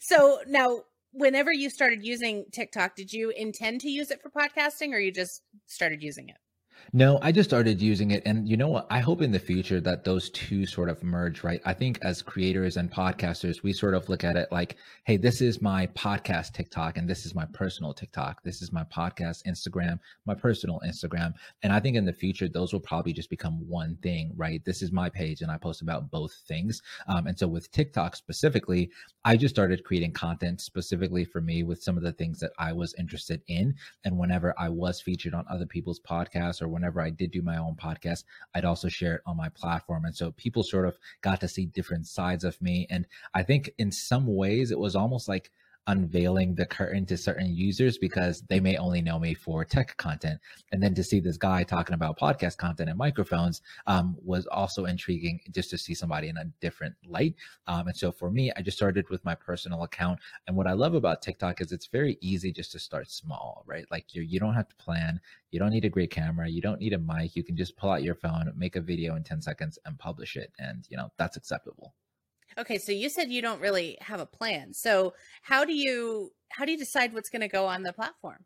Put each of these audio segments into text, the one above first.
So now, whenever you started using TikTok, did you intend to use it for podcasting or you just started using it? No, I just started using it. And you know what? I hope in the future that those two sort of merge, right? I think as creators and podcasters, we sort of look at it like, hey, this is my podcast TikTok and this is my personal TikTok. This is my podcast Instagram, my personal Instagram. And I think in the future, those will probably just become one thing, right? This is my page and I post about both things. Um, and so with TikTok specifically, I just started creating content specifically for me with some of the things that I was interested in. And whenever I was featured on other people's podcasts or whenever I did do my own podcast, I'd also share it on my platform. And so people sort of got to see different sides of me. And I think in some ways it was almost like unveiling the curtain to certain users because they may only know me for tech content. And then to see this guy talking about podcast content and microphones um, was also intriguing just to see somebody in a different light. Um, and so for me, I just started with my personal account. And what I love about TikTok is it's very easy just to start small, right? Like you you don't have to plan. You don't need a great camera. You don't need a mic. You can just pull out your phone, make a video in 10 seconds and publish it. And, you know, that's acceptable. Okay, so you said you don't really have a plan. So how do you how do you decide what's going to go on the platform?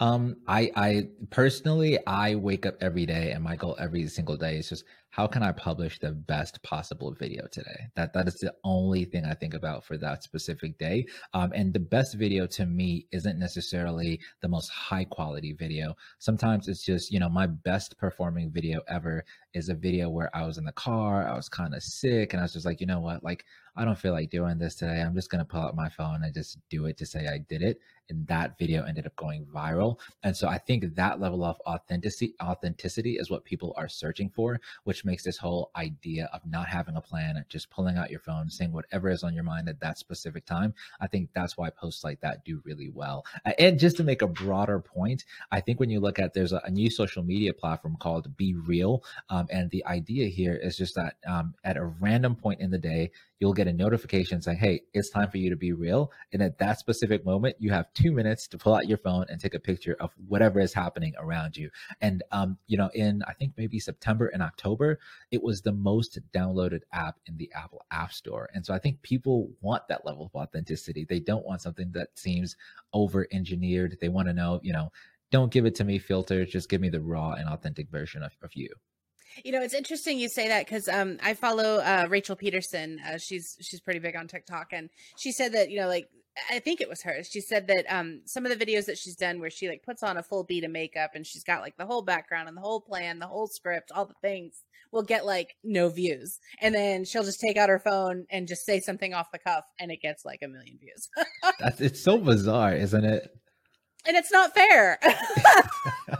Um, I I personally I wake up every day and my goal every single day is just how can I publish the best possible video today? That that is the only thing I think about for that specific day. Um, and the best video to me isn't necessarily the most high quality video. Sometimes it's just you know my best performing video ever is a video where I was in the car, I was kind of sick, and I was just like, you know what, like I don't feel like doing this today. I'm just gonna pull out my phone and just do it to say I did it. And that video ended up going viral. And so I think that level of authenticity authenticity is what people are searching for, which which makes this whole idea of not having a plan, just pulling out your phone, saying whatever is on your mind at that specific time. I think that's why posts like that do really well. And just to make a broader point, I think when you look at there's a, a new social media platform called BeReal, um, and the idea here is just that um, at a random point in the day, you'll get a notification saying, Hey, it's time for you to be real. And at that specific moment, you have two minutes to pull out your phone and take a picture of whatever is happening around you. And, um, you know, in I think maybe September and October, it was the most downloaded app in the Apple App Store. And so I think people want that level of authenticity. They don't want something that seems over engineered. They want to know, you know, don't give it to me filters, just give me the raw and authentic version of, of you. You know, it's interesting you say that because um, I follow uh, Rachel Pedersen. Uh, she's she's pretty big on TikTok, and she said that you know, like I think it was her. She said that um, some of the videos that she's done where she like puts on a full beat of makeup and she's got like the whole background and the whole plan, the whole script, all the things will get like no views, and then she'll just take out her phone and just say something off the cuff, and it gets like a million views. That's it's so bizarre, isn't it? and it's not fair.